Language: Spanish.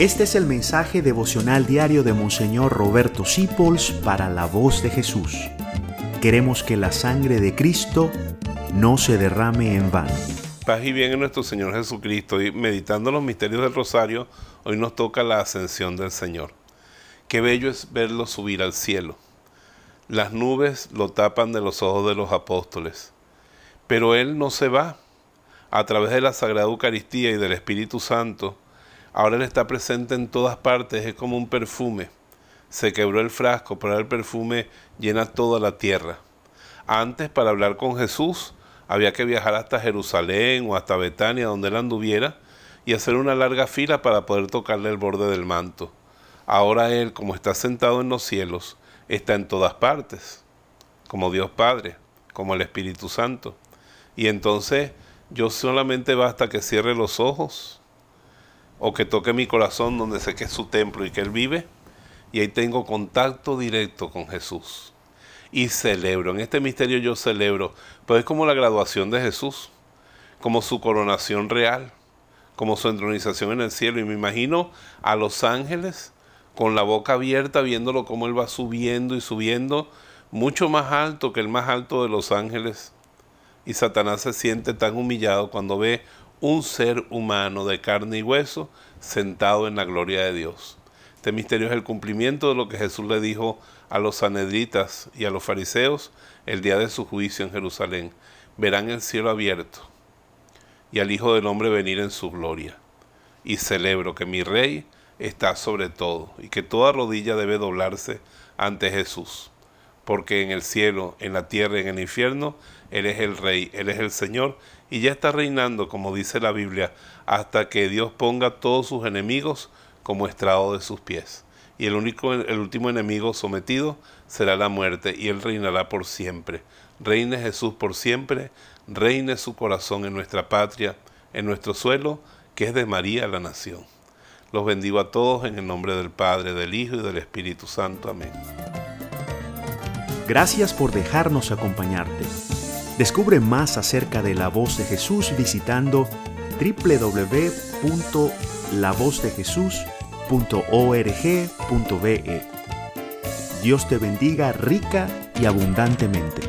Este es el mensaje devocional diario de Monseñor Roberto Sipols para la voz de Jesús. Queremos que la sangre de Cristo no se derrame en vano. Paz y bien en nuestro Señor Jesucristo y meditando los misterios del Rosario, hoy nos toca la ascensión del Señor. Qué bello es verlo subir al cielo. Las nubes lo tapan de los ojos de los apóstoles, pero Él no se va. A través de la Sagrada Eucaristía y del Espíritu Santo, Ahora Él está presente en todas partes, es como un perfume. Se quebró el frasco, pero el perfume llena toda la tierra. Antes, para hablar con Jesús, había que viajar hasta Jerusalén o hasta Betania, donde Él anduviera, y hacer una larga fila para poder tocarle el borde del manto. Ahora Él, como está sentado en los cielos, está en todas partes, como Dios Padre, como el Espíritu Santo. Y entonces yo solamente basta que cierre los ojos o que toque mi corazón donde sé que es su templo y que Él vive, y ahí tengo contacto directo con Jesús. Y celebro, en este misterio yo celebro, pero es como la graduación de Jesús, como su coronación real, como su entronización en el cielo. Y me imagino a los ángeles con la boca abierta viéndolo como Él va subiendo y subiendo, mucho más alto que el más alto de los ángeles. Y Satanás se siente tan humillado cuando ve un ser humano de carne y hueso sentado en la gloria de Dios. Este misterio es el cumplimiento de lo que Jesús le dijo a los sanedritas y a los fariseos el día de su juicio en Jerusalén. Verán el cielo abierto y al Hijo del Hombre venir en su gloria. Y celebro que mi Rey está sobre todo y que toda rodilla debe doblarse ante Jesús. Porque en el cielo, en la tierra y en el infierno, Él es el Rey, Él es el Señor y ya está reinando, como dice la Biblia, hasta que Dios ponga todos sus enemigos como estrado de sus pies. Y el, único, el último enemigo sometido será la muerte, y Él reinará por siempre. Reine Jesús por siempre, reine su corazón en nuestra patria, en nuestro suelo, que es de María la nación. Los bendigo a todos en el nombre del Padre, del Hijo y del Espíritu Santo. Amén. Gracias por dejarnos acompañarte. Descubre más acerca de la voz de Jesús visitando www.lavozdejesús.org.be. Dios te bendiga rica y abundantemente.